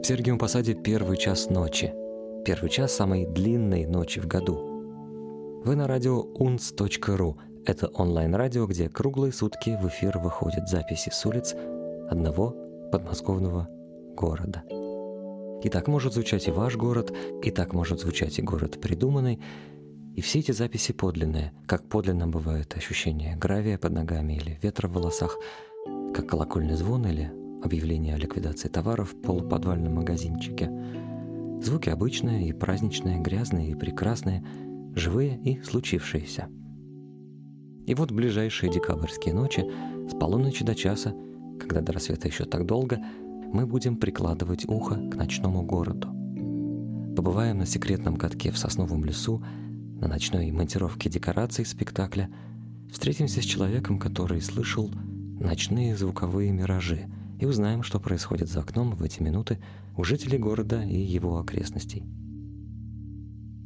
В Сергиевом Посаде первый час ночи. Первый час самой длинной ночи в году. Вы на радио unz.ru. Это онлайн-радио, где круглые сутки в эфир выходят записи с улиц одного подмосковного города. И так может звучать и ваш город, и так может звучать и город придуманный. И все эти записи подлинные, как подлинно бывает ощущение гравия под ногами или ветра в волосах, как колокольный звон или объявление о ликвидации товаров в полуподвальном магазинчике. Звуки обычные и праздничные, грязные и прекрасные, живые и случившиеся. И вот ближайшие декабрьские ночи, с полуночи до часа, когда до рассвета еще так долго, мы будем прикладывать ухо к ночному городу. Побываем на секретном катке в сосновом лесу, на ночной монтировке декораций спектакля, встретимся с человеком, который слышал ночные звуковые миражи — и узнаем, что происходит за окном в эти минуты у жителей города и его окрестностей.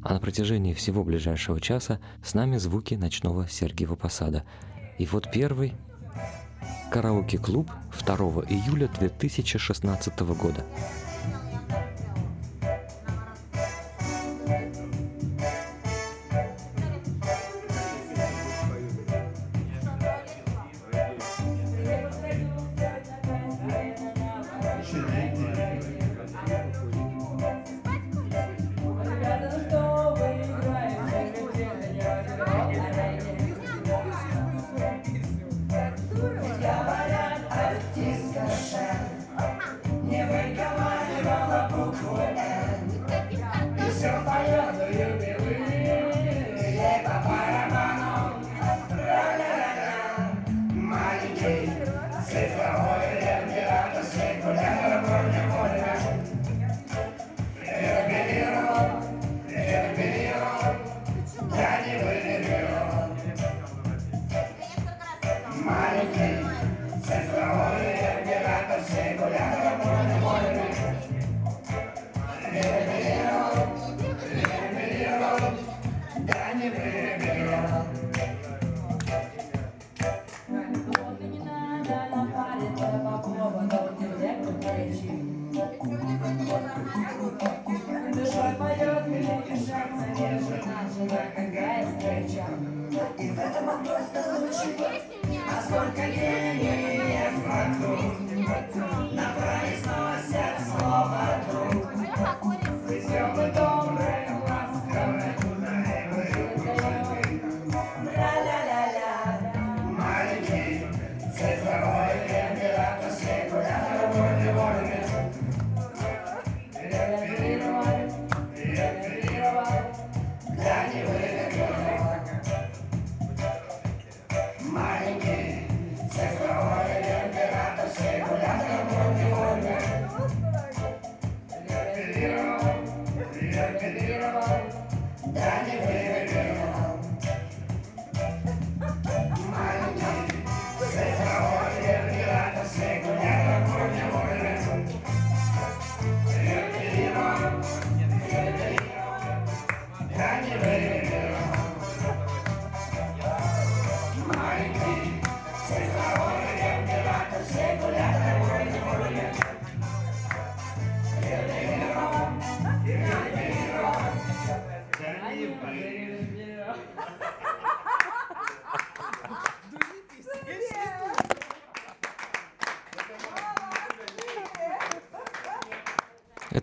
А на протяжении всего ближайшего часа с нами звуки ночного Сергиева Посада. И вот первый караоке-клуб 2 июля 2016 года.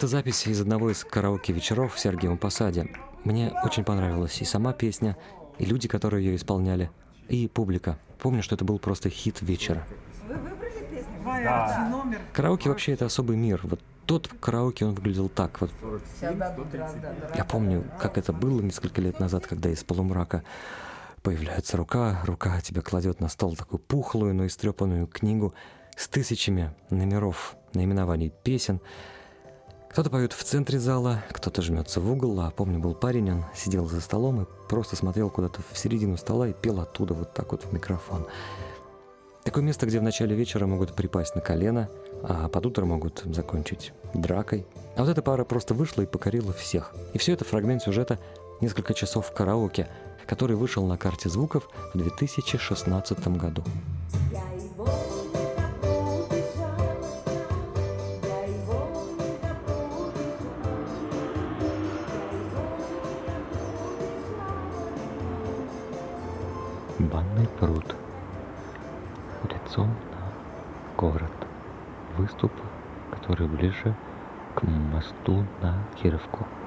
Это запись из одного из караоке-вечеров в Сергиевом Посаде. Мне очень понравилась и сама песня, и люди, которые ее исполняли, и публика. Помню, что это был просто хит вечера. Вы выбрали песню? Да. Номер. Караоке вообще это особый мир. Вот тот караоке, он выглядел так. Вот. Я помню, как это было несколько лет назад, когда из полумрака появляется рука, рука тебя кладет на стол такую пухлую, но истрепанную книгу с тысячами номеров, наименований песен. Кто-то поет в центре зала, кто-то жмется в угол, а помню, был парень, он сидел за столом и просто смотрел куда-то в середину стола и пел оттуда вот так вот в микрофон. Такое место, где в начале вечера могут припасть на колено, а под утро могут закончить дракой. А вот эта пара просто вышла и покорила всех. И все это фрагмент сюжета «Несколько часов караоке», который вышел на карте звуков в 2016 году. Банный пруд лицом на город. Выступ, который ближе к мосту на Кировку.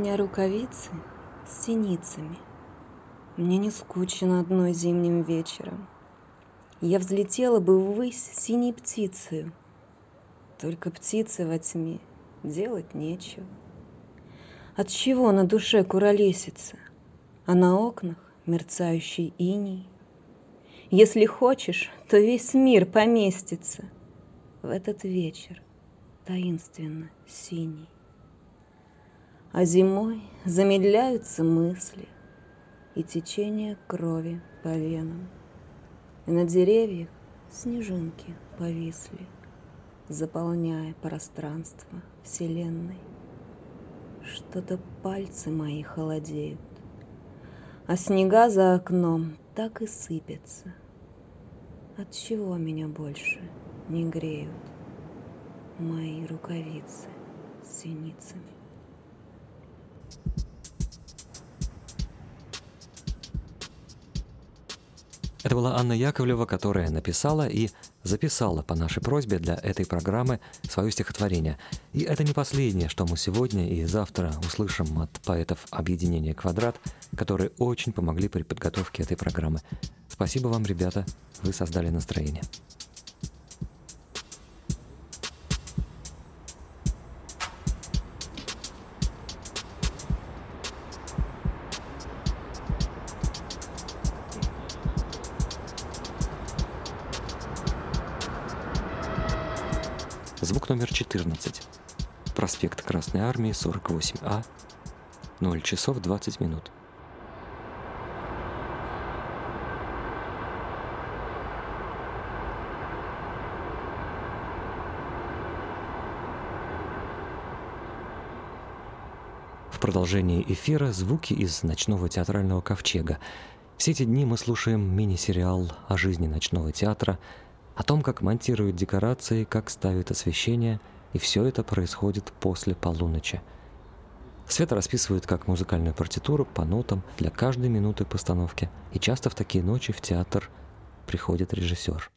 Меня рукавицы с синицами. Мне не скучно одной зимним вечером. Я взлетела бы ввысь синей птицею. Только птицы во тьме делать нечего. От чего на душе куролесится, а на окнах мерцающий иней? Если хочешь, то весь мир поместится в этот вечер таинственно синий. А зимой замедляются мысли И течение крови по венам. И на деревьях снежинки повисли, Заполняя пространство Вселенной. Что-то пальцы мои холодеют, А снега за окном так и сыпятся. От чего меня больше не греют Мои рукавицы с синицами? Это была Анна Яковлева, которая написала и записала по нашей просьбе для этой программы свое стихотворение. И это не последнее, что мы сегодня и завтра услышим от поэтов объединения «Квадрат», которые очень помогли при подготовке этой программы. Спасибо вам, ребята, вы создали настроение. 14. Проспект Красной Армии, 48А, 0 часов 20 минут. В продолжении эфира звуки из ночного театрального ковчега. Все эти дни мы слушаем мини-сериал о жизни ночного театра – о том, как монтируют декорации, как ставят освещение, и все это происходит после полуночи. Свет расписывают как музыкальную партитуру по нотам для каждой минуты постановки, и часто в такие ночи в театр приходит режиссер.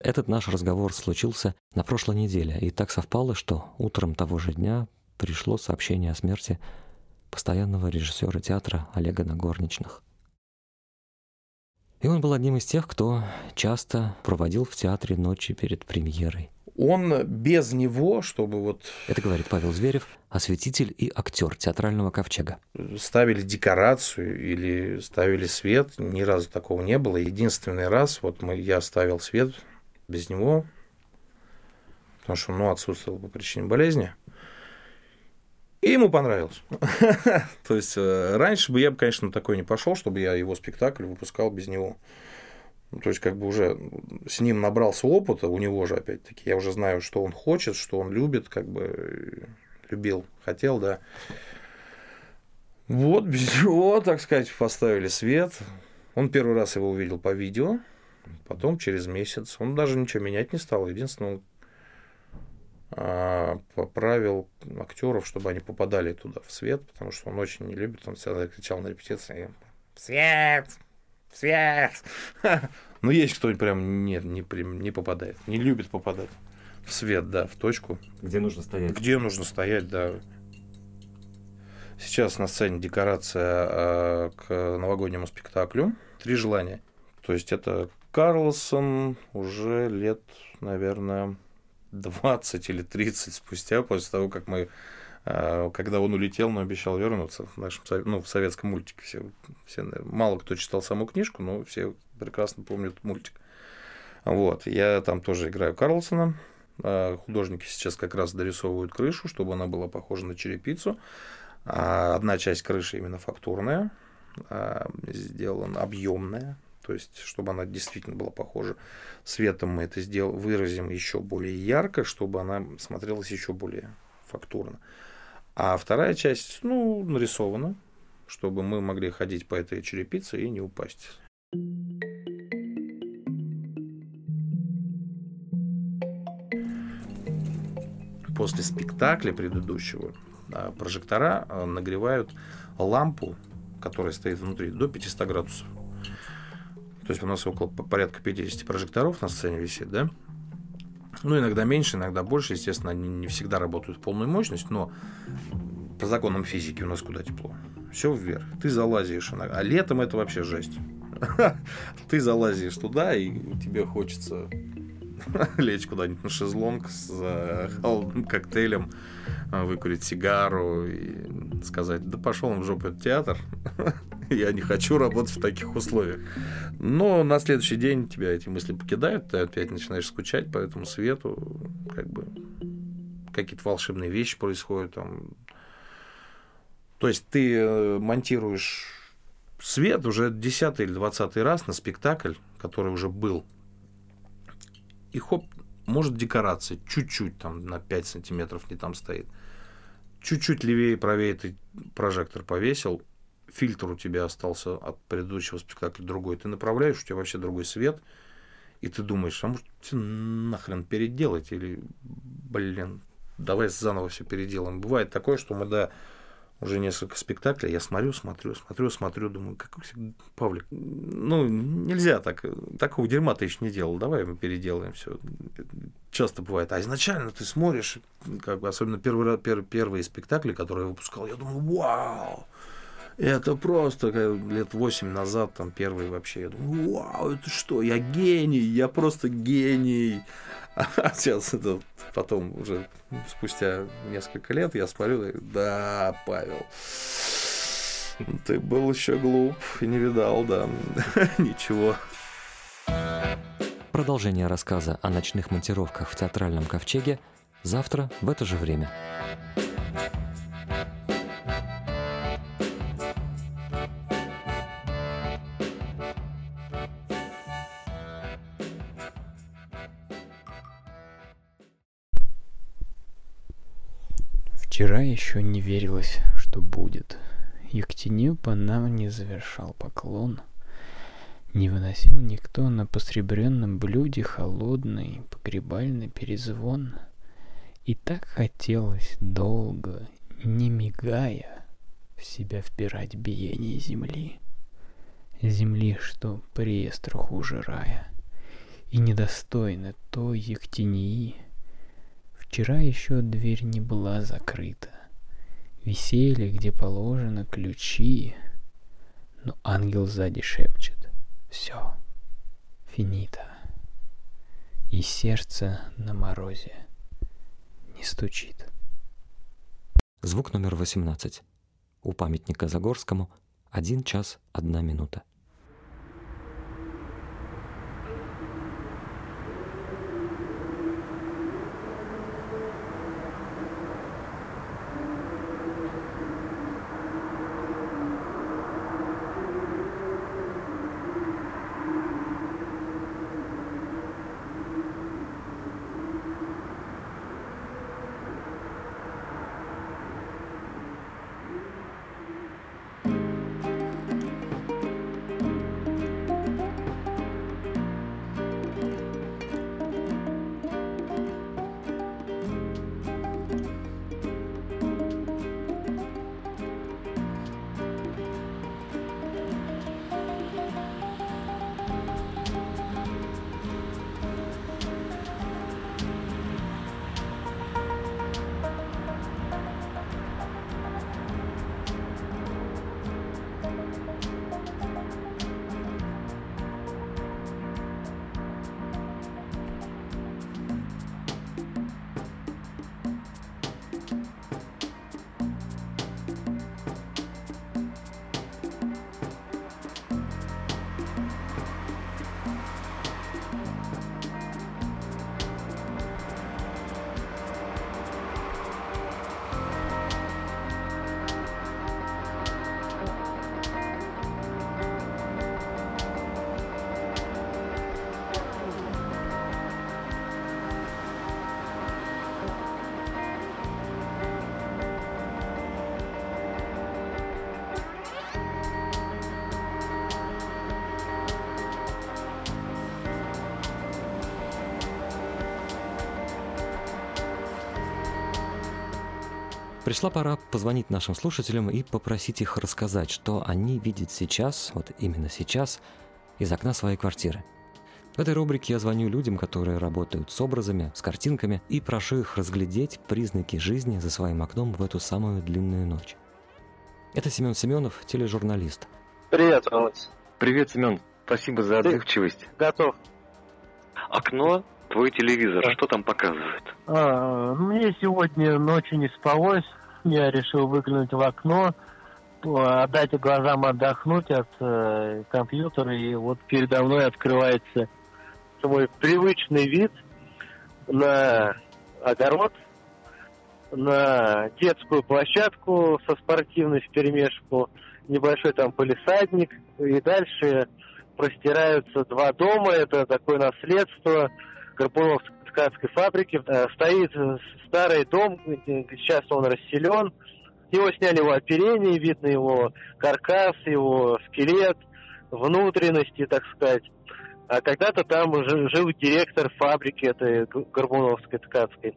Этот наш разговор случился на прошлой неделе, и так совпало, что утром того же дня пришло сообщение о смерти постоянного режиссера театра Олега Нагорничных. И он был одним из тех, кто часто проводил в театре ночи перед премьерой. Он без него, чтобы вот... Это говорит Павел Зверев, осветитель и актер театрального ковчега. Ставили декорацию или ставили свет, ни разу такого не было. Единственный раз, вот мы, я ставил свет без него, потому что он ну, отсутствовал по причине болезни. И ему понравилось. То есть э, раньше бы я бы, конечно, на такой не пошел, чтобы я его спектакль выпускал без него. Ну, то есть, как бы уже с ним набрался опыта, у него же, опять-таки, я уже знаю, что он хочет, что он любит, как бы любил, хотел, да. Вот, без него, так сказать, поставили свет. Он первый раз его увидел по видео, потом через месяц. Он даже ничего менять не стал. Единственное, он а, поправил актеров, чтобы они попадали туда в свет, потому что он очень не любит, он всегда кричал на репетиции «Свет! Свет!» Ну, есть кто-нибудь прям нет, не, не попадает, не любит попадать в свет, да, в точку. Где нужно стоять. Где нужно стоять, да. Сейчас на сцене декорация э, к новогоднему спектаклю «Три желания». То есть это Карлсон уже лет, наверное, 20 или 30 спустя, после того, как мы когда он улетел, но обещал вернуться. В нашем ну, в советском мультике все, все, мало кто читал саму книжку, но все прекрасно помнят мультик. Вот. Я там тоже играю Карлсона. А, художники сейчас как раз дорисовывают крышу, чтобы она была похожа на черепицу. А одна часть крыши именно фактурная, сделана объемная, то есть, чтобы она действительно была похожа. Светом мы это сделаем, выразим еще более ярко, чтобы она смотрелась еще более фактурно. А вторая часть, ну, нарисована, чтобы мы могли ходить по этой черепице и не упасть. После спектакля предыдущего прожектора а, нагревают лампу, которая стоит внутри, до 500 градусов. То есть у нас около порядка 50 прожекторов на сцене висит, да? Ну, иногда меньше, иногда больше. Естественно, они не всегда работают в полную мощность, но по законам физики у нас куда тепло. Все вверх. Ты залазишь. А летом это вообще жесть. Ты залазишь туда, и тебе хочется лечь куда-нибудь на шезлонг с холодным коктейлем, э, выкурить сигару и сказать, да пошел он в жопу этот театр, я не хочу работать в таких условиях. Но на следующий день тебя эти мысли покидают, ты опять начинаешь скучать по этому свету, как бы какие-то волшебные вещи происходят там. То есть ты э, монтируешь свет уже десятый или двадцатый раз на спектакль, который уже был и хоп, может декорация чуть-чуть там на 5 сантиметров не там стоит. Чуть-чуть левее, правее ты прожектор повесил, фильтр у тебя остался от предыдущего спектакля другой. Ты направляешь, у тебя вообще другой свет, и ты думаешь, а может нахрен переделать или, блин, давай заново все переделаем. Бывает такое, что мы, да, уже несколько спектаклей, я смотрю, смотрю, смотрю, смотрю, думаю, какой Павлик, ну, нельзя так, такого дерьма ты еще не делал, давай мы переделаем все. Часто бывает. А изначально ты смотришь, как бы, особенно первый, первые спектакли, которые я выпускал, я думаю, вау, это просто лет восемь назад, там первый вообще, я думаю, вау, это что, я гений, я просто гений. А сейчас это потом уже спустя несколько лет я смотрю, да, Павел, ты был еще глуп и не видал, да, ничего. Продолжение рассказа о ночных монтировках в театральном ковчеге завтра в это же время. Вчера еще не верилось, что будет. Ектеню по нам не завершал поклон. Не выносил никто на посребренном блюде холодный погребальный перезвон. И так хотелось долго, не мигая, в себя впирать биение земли. Земли, что по реестру хуже рая. И недостойно той Ектении — Вчера еще дверь не была закрыта. Висели, где положено, ключи. Но ангел сзади шепчет. Все, финита. И сердце на морозе не стучит. Звук номер 18. У памятника Загорскому один час одна минута. Пришла пора позвонить нашим слушателям и попросить их рассказать, что они видят сейчас, вот именно сейчас, из окна своей квартиры. В этой рубрике я звоню людям, которые работают с образами, с картинками, и прошу их разглядеть признаки жизни за своим окном в эту самую длинную ночь. Это Семен Семенов, тележурналист. Привет, Володь. Привет, Семен. Спасибо за отзывчивость. Готов. Окно, твой телевизор, что там показывает? А, мне сегодня ночью не спалось. Я решил выглянуть в окно, отдать глазам отдохнуть от э, компьютера. И вот передо мной открывается мой привычный вид на огород, на детскую площадку со спортивной вперемешку, небольшой там полисадник, и дальше простираются два дома, это такое наследство Горбуновской фабрики. Э, стоит старый дом, сейчас он расселен, его сняли его оперение, видно его каркас, его скелет, внутренности, так сказать. А когда-то там жил директор фабрики этой Горбуновской ткацкой.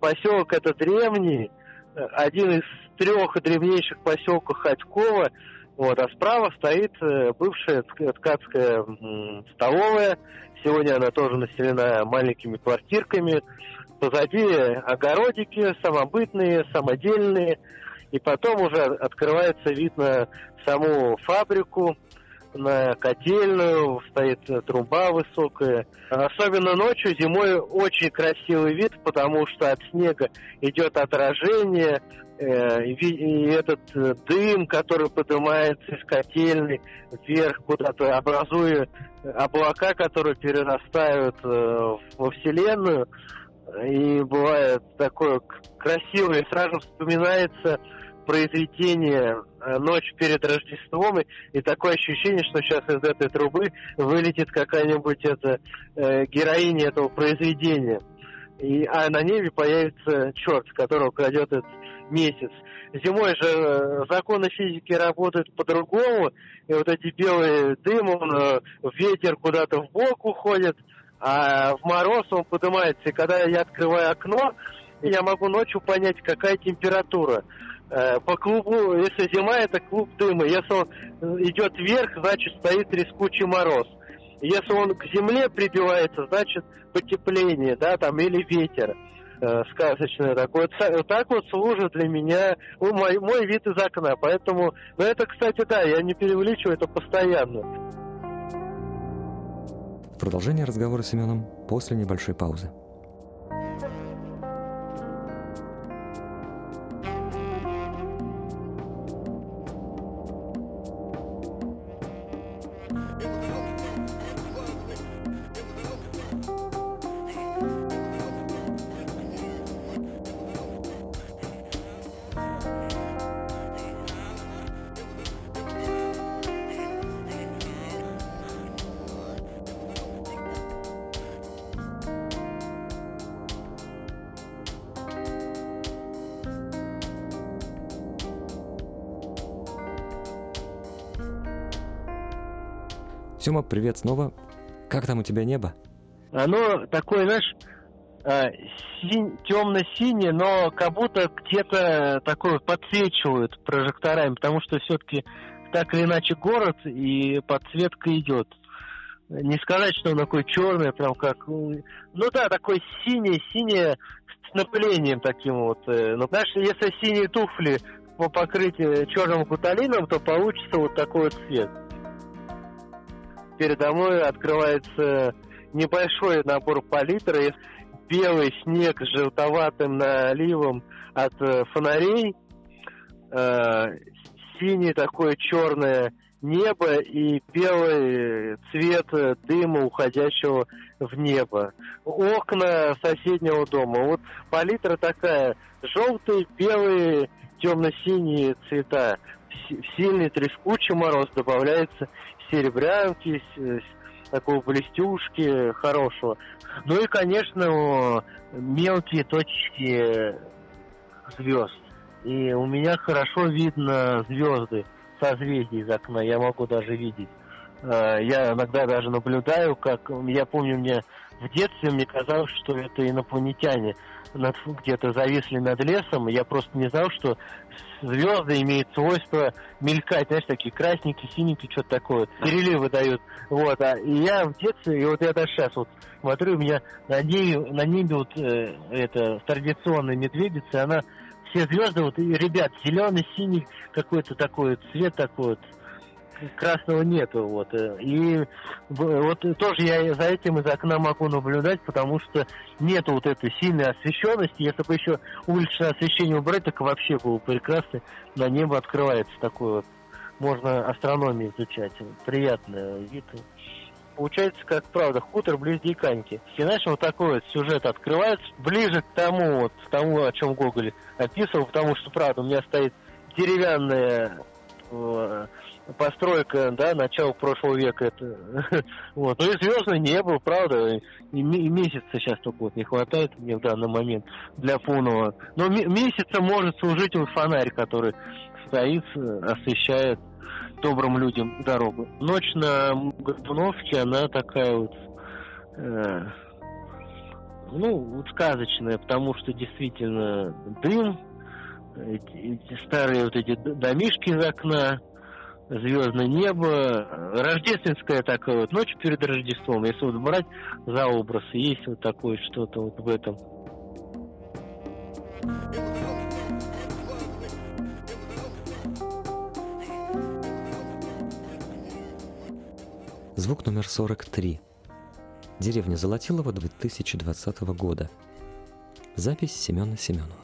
Поселок это древний, один из трех древнейших поселков Ходькова. Вот, а справа стоит э, бывшая ткацкая столовая. Сегодня она тоже населена маленькими квартирками. Позади огородики самобытные, самодельные. И потом уже открывается вид на саму фабрику, на котельную, стоит труба высокая. Особенно ночью, зимой очень красивый вид, потому что от снега идет отражение, э, и этот э, дым, который поднимается из котельной вверх куда-то, образуя облака, которые перерастают э, во Вселенную. И бывает такое красивое, сразу вспоминается произведение э, «Ночь перед Рождеством», и, и такое ощущение, что сейчас из этой трубы вылетит какая-нибудь эта, э, героиня этого произведения. И, а на небе появится черт, которого крадет этот месяц. Зимой же э, законы физики работают по-другому, и вот эти белые дым, он, э, ветер куда-то в бок уходит, а в мороз он поднимается. И когда я открываю окно, я могу ночью понять, какая температура. Э, по клубу, если зима, это клуб дыма. Если он идет вверх, значит стоит трескучий мороз. Если он к земле прибивается, значит потепление, да, там, или ветер э, сказочное такое. Вот так вот служит для меня ну, мой, мой вид из окна. Поэтому, ну это, кстати, да, я не преувеличиваю, это постоянно. Продолжение разговора с Семеном после небольшой паузы. in the. Сема, привет снова. Как там у тебя небо? Оно такое, знаешь, а, синь, темно-синее, но как будто где-то такое подсвечивают прожекторами, потому что все-таки так или иначе город и подсветка идет. Не сказать, что он такой черный, прям как... Ну да, такой синий-синий с напылением таким вот. Э, ну, знаешь, если синие туфли по покрытию черным гуталином, то получится вот такой вот цвет передо открывается небольшой набор палитры. Белый снег с желтоватым наливом от э, фонарей, э, такое черное небо и белый цвет дыма, уходящего в небо. Окна соседнего дома. Вот палитра такая. Желтый, белый, темно-синие цвета. Сильный трескучий мороз добавляется серебрянки, такого блестюшки хорошего. Ну и, конечно, мелкие точки звезд. И у меня хорошо видно звезды, созвездия из окна, я могу даже видеть. А, я иногда даже наблюдаю, как, я помню, мне в детстве мне казалось, что это инопланетяне. Над, где-то зависли над лесом, я просто не знал, что звезды имеют свойство мелькать, знаешь, такие красненькие, синенькие, что-то такое, переливы дают. Вот, а, и я в детстве, и вот я даже сейчас вот смотрю, у меня на небе, на небе вот э, это традиционная медведица, она все звезды, вот, и, ребят, зеленый, синий, какой-то такой цвет такой вот, красного нету. Вот. И вот тоже я за этим из окна могу наблюдать, потому что нету вот этой сильной освещенности. Если бы еще уличное освещение убрать, так вообще было прекрасно. На небо открывается такое вот. Можно астрономию изучать. Приятный вид. Получается, как правда, хутор близ Диканьки. И знаешь, вот такой вот сюжет открывается ближе к тому, вот, к тому, о чем Гоголь описывал, потому что, правда, у меня стоит деревянная э, постройка, да, начала прошлого века. Это, вот. Ну и звездное небо, правда, и, месяца сейчас только вот не хватает мне в данный момент для полного. Но месяца может служить вот фонарь, который стоит, освещает добрым людям дорогу. Ночь на Годуновке, она такая вот, э, ну, вот сказочная, потому что действительно дым, эти старые вот эти домишки из окна, звездное небо, рождественская такая вот ночь перед Рождеством, если вот брать за образ, есть вот такое что-то вот в этом. Звук номер 43. Деревня Золотилова 2020 года. Запись Семена Семенова.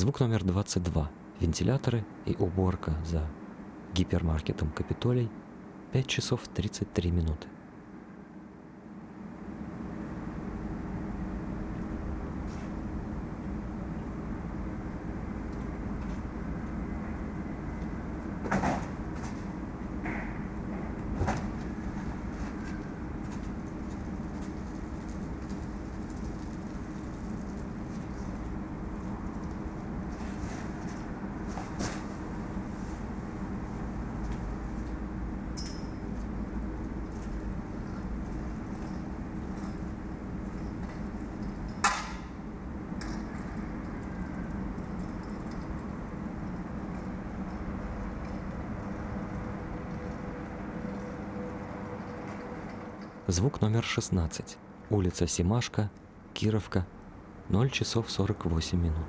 Звук номер 22. Вентиляторы и уборка за гипермаркетом Капитолий. 5 часов 33 минуты. Звук номер 16. Улица Симашка, Кировка, 0 часов 48 минут.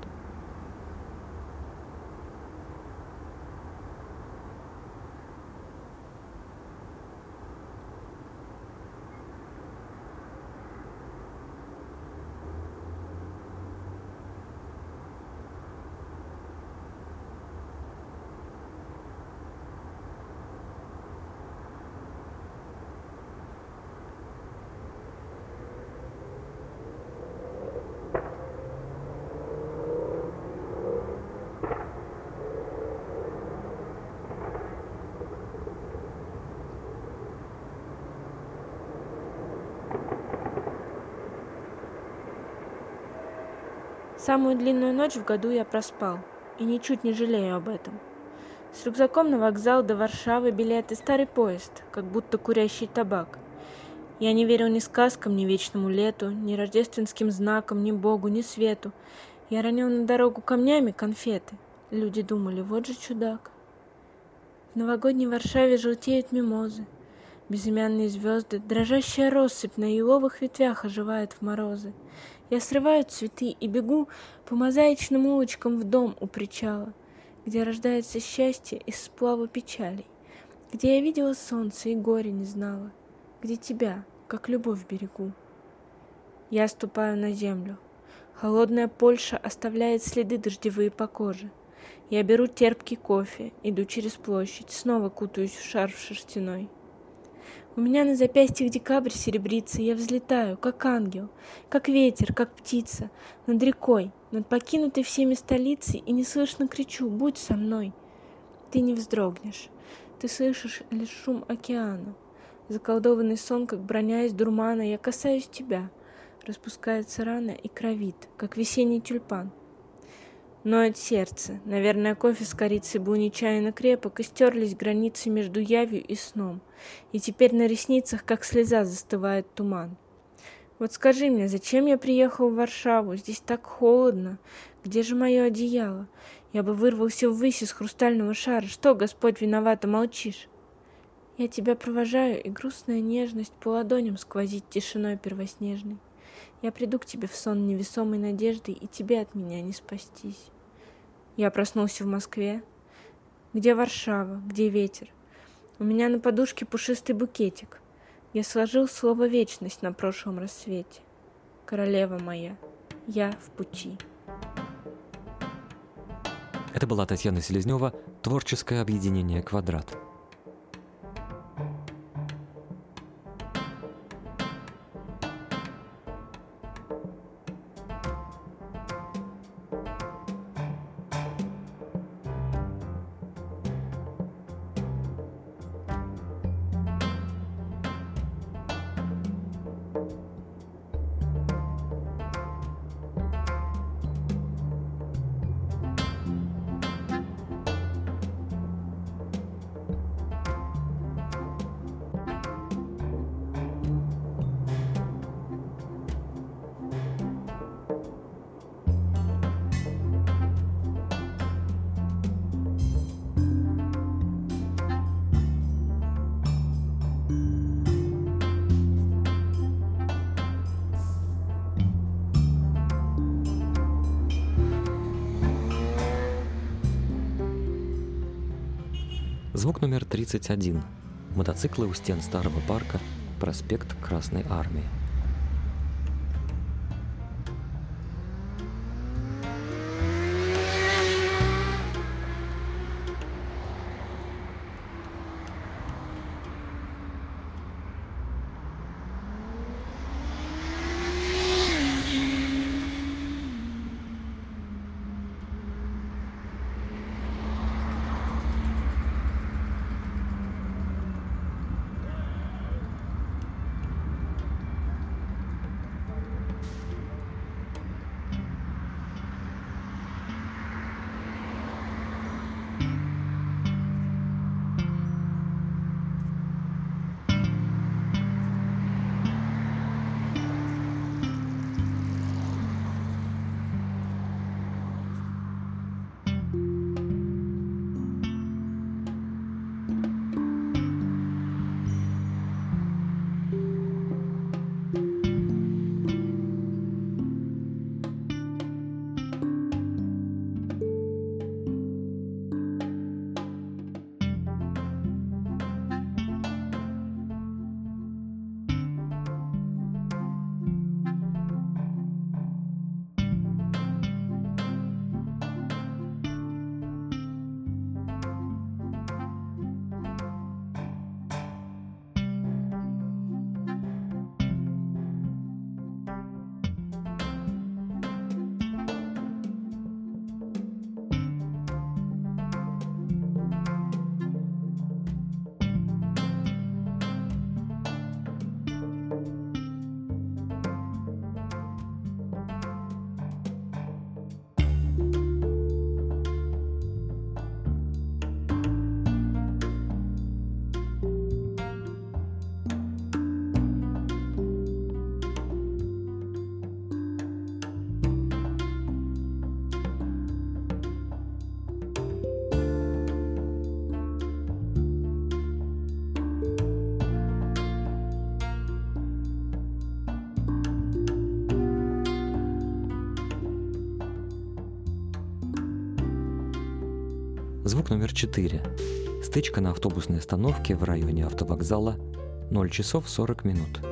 Самую длинную ночь в году я проспал, и ничуть не жалею об этом. С рюкзаком на вокзал до Варшавы билет и старый поезд, как будто курящий табак. Я не верил ни сказкам, ни вечному лету, ни рождественским знакам, ни Богу, ни свету. Я ронил на дорогу камнями конфеты. Люди думали, вот же чудак. В новогодней Варшаве желтеют мимозы. Безымянные звезды, дрожащая россыпь на еловых ветвях оживает в морозы. Я срываю цветы и бегу по мозаичным улочкам в дом у причала, где рождается счастье из сплава печалей, где я видела солнце и горе не знала, где тебя, как любовь берегу. Я ступаю на землю. Холодная Польша оставляет следы дождевые по коже. Я беру терпкий кофе, иду через площадь, снова кутаюсь в шарф шерстяной. У меня на запястьях декабрь серебрится, я взлетаю, как ангел, как ветер, как птица, над рекой, над покинутой всеми столицей, и неслышно кричу «Будь со мной!» Ты не вздрогнешь, ты слышишь лишь шум океана. Заколдованный сон, как броня из дурмана, я касаюсь тебя. Распускается рана и кровит, как весенний тюльпан. Ноет сердце. Наверное, кофе с корицей был нечаянно крепок, и стерлись границы между явью и сном. И теперь на ресницах, как слеза, застывает туман. Вот скажи мне, зачем я приехал в Варшаву? Здесь так холодно. Где же мое одеяло? Я бы вырвался ввысь из хрустального шара. Что, Господь, виновато молчишь? Я тебя провожаю, и грустная нежность по ладоням сквозит тишиной первоснежной. Я приду к тебе в сон невесомой надеждой, и тебе от меня не спастись. Я проснулся в Москве. Где Варшава? Где ветер? У меня на подушке пушистый букетик. Я сложил слово «вечность» на прошлом рассвете. Королева моя, я в пути. Это была Татьяна Селезнева «Творческое объединение «Квадрат». Звук номер 31. Мотоциклы у стен старого парка. Проспект Красной Армии. Номер 4. Стычка на автобусной остановке в районе автовокзала 0 часов 40 минут.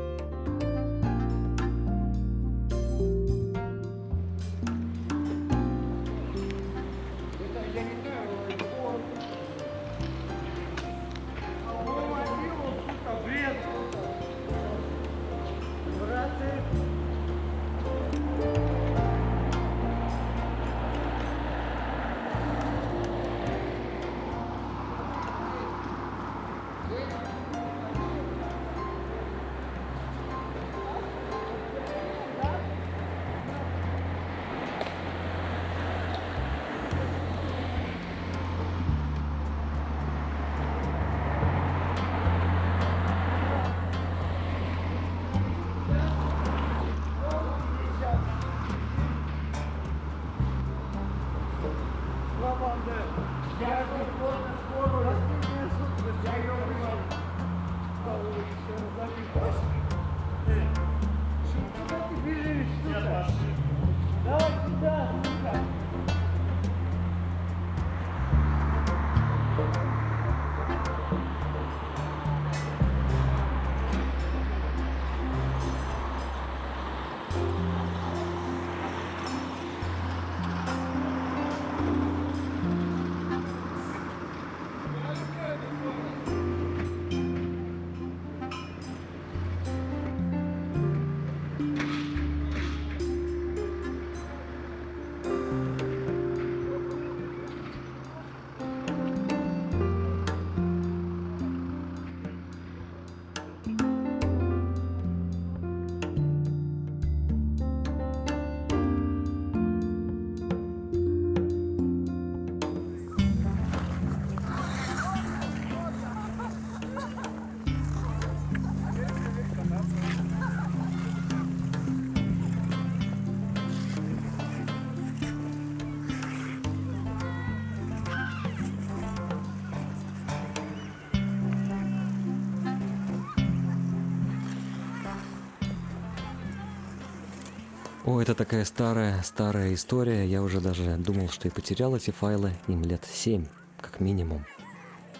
О, это такая старая, старая история. Я уже даже думал, что и потерял эти файлы. Им лет семь, как минимум.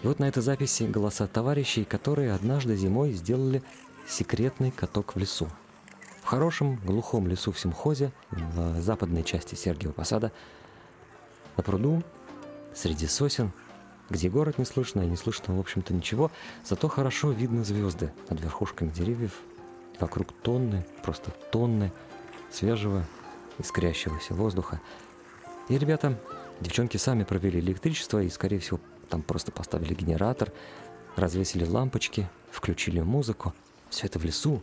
И вот на этой записи голоса товарищей, которые однажды зимой сделали секретный каток в лесу. В хорошем глухом лесу в Симхозе, в западной части Сергиева Посада, на пруду, среди сосен, где город не слышно и не слышно, в общем-то, ничего, зато хорошо видно звезды над верхушками деревьев, вокруг тонны, просто тонны свежего, искрящегося воздуха. И ребята, девчонки сами провели электричество и, скорее всего, там просто поставили генератор, развесили лампочки, включили музыку. Все это в лесу.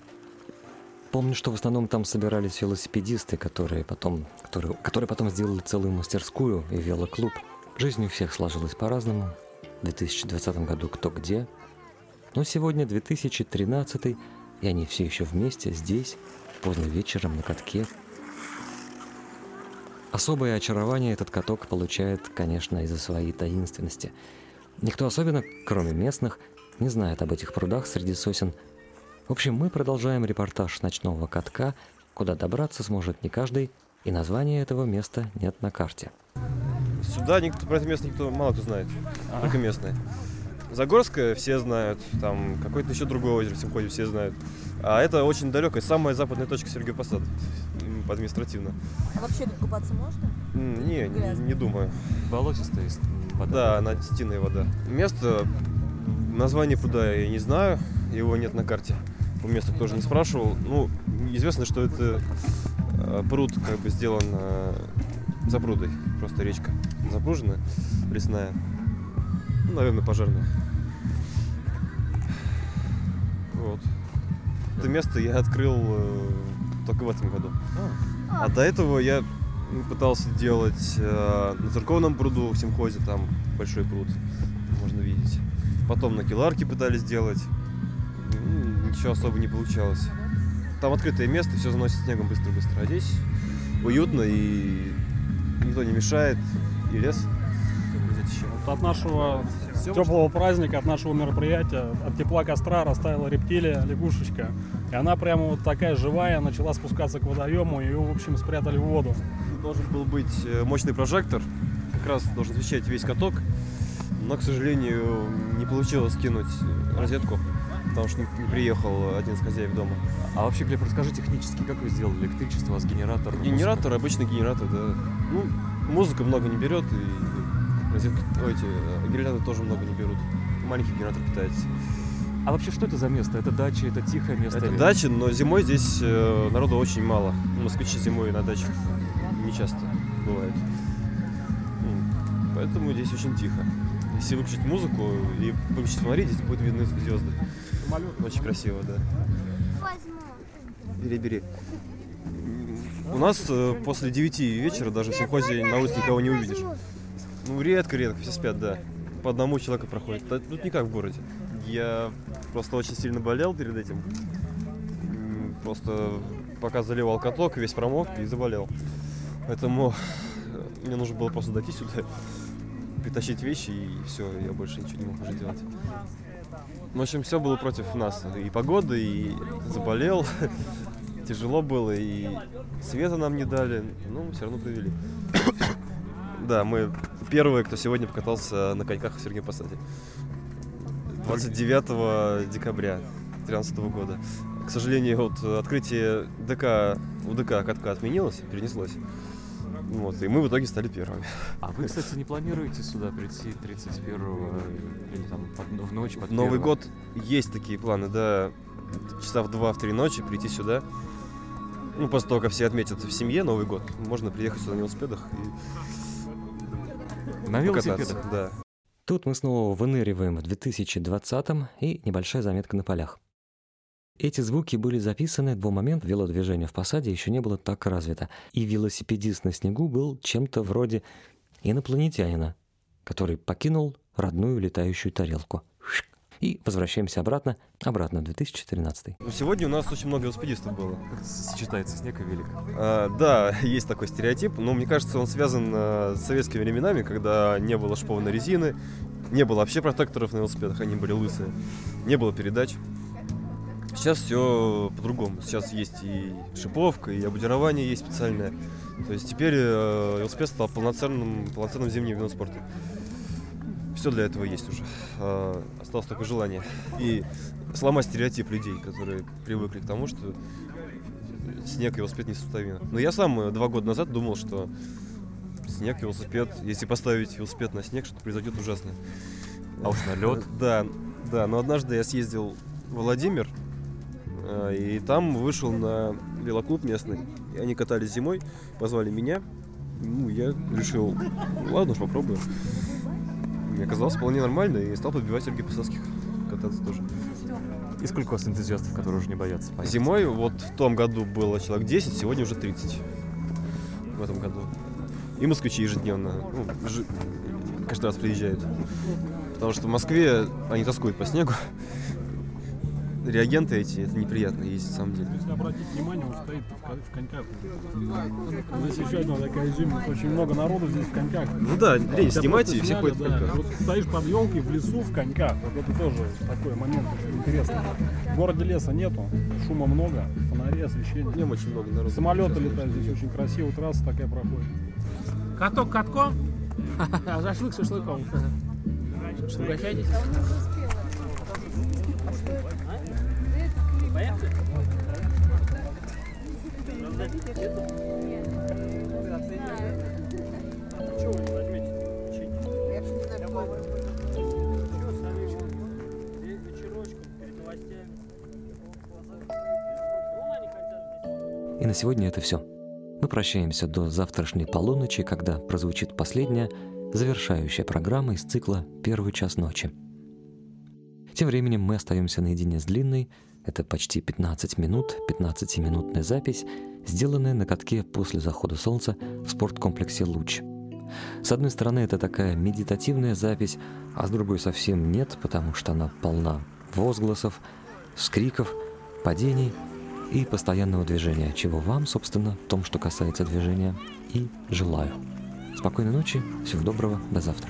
Помню, что в основном там собирались велосипедисты, которые потом, которые, которые потом сделали целую мастерскую и велоклуб. Жизнь у всех сложилась по-разному. В 2020 году кто где. Но сегодня 2013, и они все еще вместе здесь, поздно вечером на катке. Особое очарование этот каток получает, конечно, из-за своей таинственности. Никто особенно, кроме местных, не знает об этих прудах среди сосен. В общем, мы продолжаем репортаж ночного катка, куда добраться сможет не каждый, и названия этого места нет на карте. Сюда никто, про это место никто мало кто знает, только местные. Загорское все знают, там какое-то еще другое озеро в Симходе все знают. А это очень далекая, самая западная точка Сергея Посад, административно. А вообще тут купаться можно? Не, не, не думаю. Болотистая вода? Да, она стенная вода. Место, название пруда я не знаю, его нет на карте. У места тоже не спрашивал. Ну, известно, что это э, пруд как бы сделан э, за прудой, просто речка запружена, лесная. Ну, наверное, пожарная. Вот. Это место я открыл э, только в этом году. А. а до этого я пытался делать э, на церковном пруду в Симхозе, там большой пруд, можно видеть. Потом на Киларке пытались сделать. Ничего особо не получалось. Там открытое место, все заносит снегом быстро-быстро. А здесь уютно и никто не мешает, и лес от нашего теплого праздника, от нашего мероприятия, от тепла костра растаяла рептилия, лягушечка. И она прямо вот такая живая, начала спускаться к водоему, ее, в общем, спрятали в воду. Должен был быть э, мощный прожектор, как раз должен освещать весь каток. Но, к сожалению, не получилось скинуть розетку, потому что не приехал один из хозяев дома. А вообще, Глеб, расскажи технически, как вы сделали электричество, у вас генератор? Генератор, обычный генератор, да. Ну, музыка много не берет, и розетки, ой, эти генераторы тоже много не берут. Маленький генератор питается. А вообще, что это за место? Это дача, это тихое место? Это или... дача, но зимой здесь э, народу очень мало. Москвичи зимой на дачах не часто бывает. Поэтому здесь очень тихо. Если выключить музыку и выключить фонари, здесь будет видны звезды. Очень красиво, да. Бери, бери. У нас э, после 9 вечера даже в симхозе на улице никого не увидишь. Ну, редко-редко, все спят, да. По одному человеку проходит. Тут не как в городе. Я просто очень сильно болел перед этим. Просто пока заливал каток, весь промок и заболел. Поэтому мне нужно было просто дойти сюда, притащить вещи и все, я больше ничего не мог уже делать. В общем, все было против нас. И погода, и заболел, тяжело было, и света нам не дали, ну, все равно провели. Да, мы первые, кто сегодня покатался на коньках в Сергеем Посаде. 29 декабря 2013 года. К сожалению, вот открытие ДК, у ДК катка отменилось, перенеслось. Вот, и мы в итоге стали первыми. А вы, кстати, не планируете сюда прийти 31-го или там под, в ночь под В Новый год есть такие планы, да, часа в два, в три ночи прийти сюда. Ну, после того, как все отметят в семье Новый год, можно приехать сюда на велосипедах и На велосипедах? Да. Тут мы снова выныриваем в 2020-м и небольшая заметка на полях. Эти звуки были записаны до момента велодвижения в посаде еще не было так развито, и велосипедист на снегу был чем-то вроде инопланетянина, который покинул родную летающую тарелку. И возвращаемся обратно, обратно в 2013. Ну, сегодня у нас очень много велосипедистов было. Как это сочетается снег и велик? А, да, есть такой стереотип, но мне кажется, он связан а, с советскими временами, когда не было шипованной резины, не было вообще протекторов на велосипедах, они были лысые, не было передач. Сейчас все по-другому. Сейчас есть и шиповка, и обмундирование есть специальное. То есть теперь э, велосипед стал полноценным, полноценным зимним видом спорта. Все для этого есть уже. Э, осталось только желание. И сломать стереотип людей, которые привыкли к тому, что снег и велосипед несовместимы. Но я сам э, два года назад думал, что снег, велосипед, если поставить велосипед на снег, что-то произойдет ужасное. А уж на лед? Да, да. Но однажды я съездил в Владимир, а, и там вышел на велоклуб местный. И они катались зимой, позвали меня. Ну, я решил, ладно уж, попробую. Мне оказалось вполне нормально, и стал подбивать Сергей Посадских кататься тоже. И сколько у вас энтузиастов, которые уже не боятся поехать? Зимой, вот в том году было человек 10, сегодня уже 30. В этом году. И москвичи ежедневно, ну, ж... каждый раз приезжают. Потому что в Москве они тоскуют по снегу реагенты эти, это неприятно есть, на самом деле. Если обратить внимание, он стоит в, коньках. Здесь еще одна такая зима, очень много народу здесь в коньках. Ну да, рейс снимайте, и все ходят в коньках. Вот стоишь под елкой в лесу в коньках, вот это тоже такой момент интересный. В городе леса нету, шума много, фонари, освещение. Днем очень много народу. Самолеты летают здесь очень красиво, трасса такая проходит. Каток катком, а шашлык шашлыком. Угощайтесь. И на сегодня это все. Мы прощаемся до завтрашней полуночи, когда прозвучит последняя, завершающая программа из цикла «Первый час ночи». Тем временем мы остаемся наедине с длинной, это почти 15 минут, 15-минутная запись, сделанная на катке после захода солнца в спорткомплексе «Луч». С одной стороны, это такая медитативная запись, а с другой совсем нет, потому что она полна возгласов, скриков, падений и постоянного движения, чего вам, собственно, в том, что касается движения, и желаю. Спокойной ночи, всего доброго, до завтра.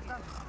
Там, там.